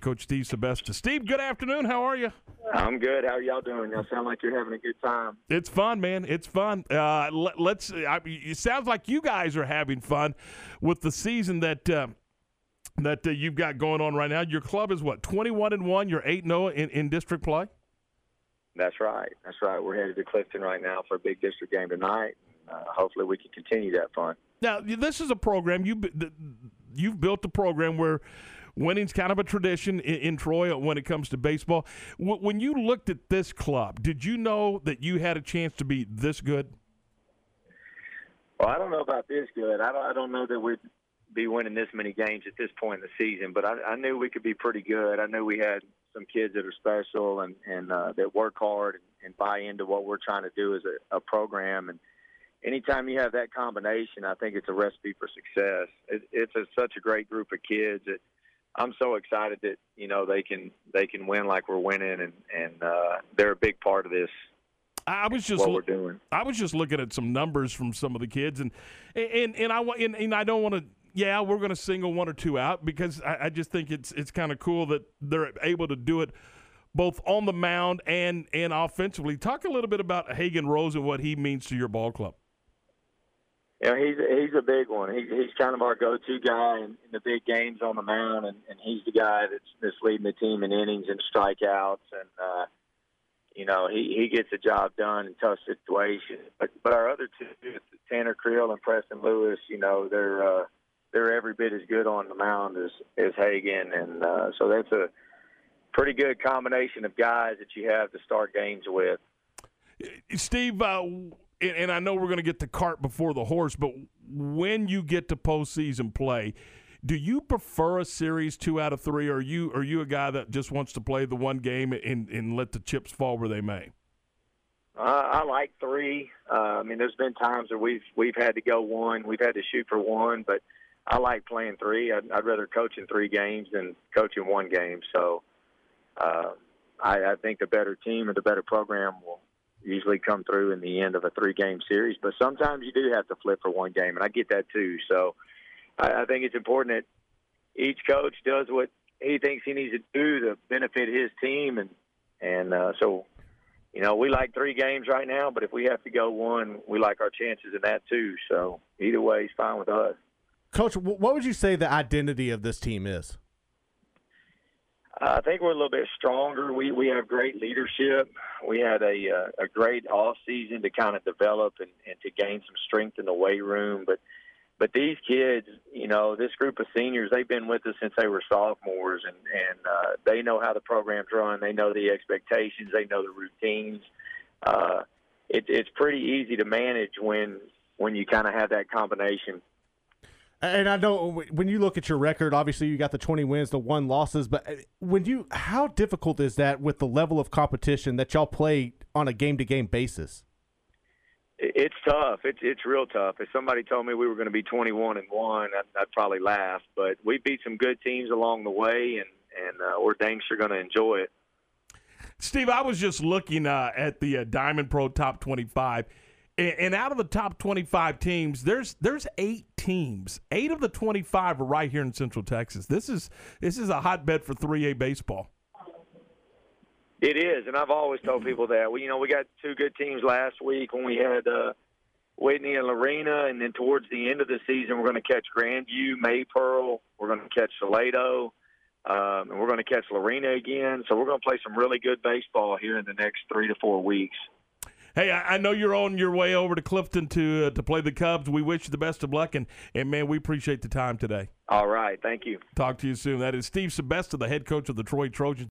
Coach Steve Sebesta. Steve, good afternoon. How are you? I'm good. How are y'all doing? Y'all sound like you're having a good time. It's fun, man. It's fun. Uh, let, us I, it sounds like you guys are having fun with the season that uh, that uh, you've got going on right now. Your club is what 21 and one. You're eight zero oh in, in district play. That's right. That's right. We're headed to Clifton right now for a big district game tonight. Uh, hopefully, we can continue that fun. Now, this is a program you you've built a program where winning's kind of a tradition in, in Troy when it comes to baseball. W- when you looked at this club, did you know that you had a chance to be this good? Well, I don't know about this good. I don't, I don't know that we'd be winning this many games at this point in the season, but I, I knew we could be pretty good. I knew we had some kids that are special and, and uh, that work hard and, and buy into what we're trying to do as a, a program. And anytime you have that combination, I think it's a recipe for success. It, it's a, such a great group of kids that – I'm so excited that you know they can they can win like we're winning, and and uh, they're a big part of this. I was just what we're doing. I was just looking at some numbers from some of the kids, and and and I and, and I don't want to. Yeah, we're going to single one or two out because I, I just think it's it's kind of cool that they're able to do it both on the mound and and offensively. Talk a little bit about Hagen Rose and what he means to your ball club you know, he's he's a big one. He, he's kind of our go-to guy in, in the big games on the mound, and, and he's the guy that's, that's leading the team in innings and strikeouts, and uh, you know he he gets the job done in tough situations. But but our other two, Tanner Creel and Preston Lewis, you know they're uh, they're every bit as good on the mound as as Hagen, and uh, so that's a pretty good combination of guys that you have to start games with. Steve. Uh, and, and I know we're going to get the cart before the horse, but when you get to postseason play, do you prefer a series two out of three, or are you are you a guy that just wants to play the one game and, and let the chips fall where they may? Uh, I like three. Uh, I mean, there's been times where we've we've had to go one, we've had to shoot for one, but I like playing three. I'd, rather coach in three games than coach in one game. So uh, I, I think the better team or the better program will usually come through in the end of a three game series. But sometimes you do have to flip for one game, and I get that too. So I, I think it's important that each coach does what he thinks he needs to do to benefit his team, and and uh, so you know we like three games right now, but if we have to go one, we like our chances in that too. So either way is fine with us. Coach, what would you say the identity of this team is? I think we're a little bit stronger. We we have great leadership. We had a uh, a great off season to kind of develop and, and to gain some strength in the weight room. But but these kids, you know, this group of seniors, they've been with us since they were sophomores, and and uh, they know how the program's run. They know the expectations. They know the routines. Uh, it, it's pretty easy to manage when when you kind of have that combination and I know when you look at your record, obviously you got the 20 wins, the one losses, but uh, when you how difficult is that with the level of competition that y'all play on a game-to-game basis? It's tough. It's it's real tough. If somebody told me we were going to be 21 and 1, I'd, I'd probably laugh, but we beat some good teams along the way and and uh, we're dang sure going to enjoy it. Steve, I was just looking uh, at the uh, Diamond Pro Top 25 and out of the top 25 teams there's there's eight teams eight of the 25 are right here in central texas. This is this is a hotbed for 3a baseball. It is and i've always told people that. We you know we got two good teams last week when we had uh whitney and lorena and then towards the end of the season we're going to catch grandview maypearl we're going to catch salado um, and we're going to catch lorena again. So we're going to play some really good baseball here in the next three to four weeks Hey, I, I know you're on your way over to Clifton to uh, to play the Cubs. We wish you the best of luck, and and man, we appreciate the time today. All right, thank you. Talk to you soon. That is Steve Sebesta, the head coach of the Troy Trojans.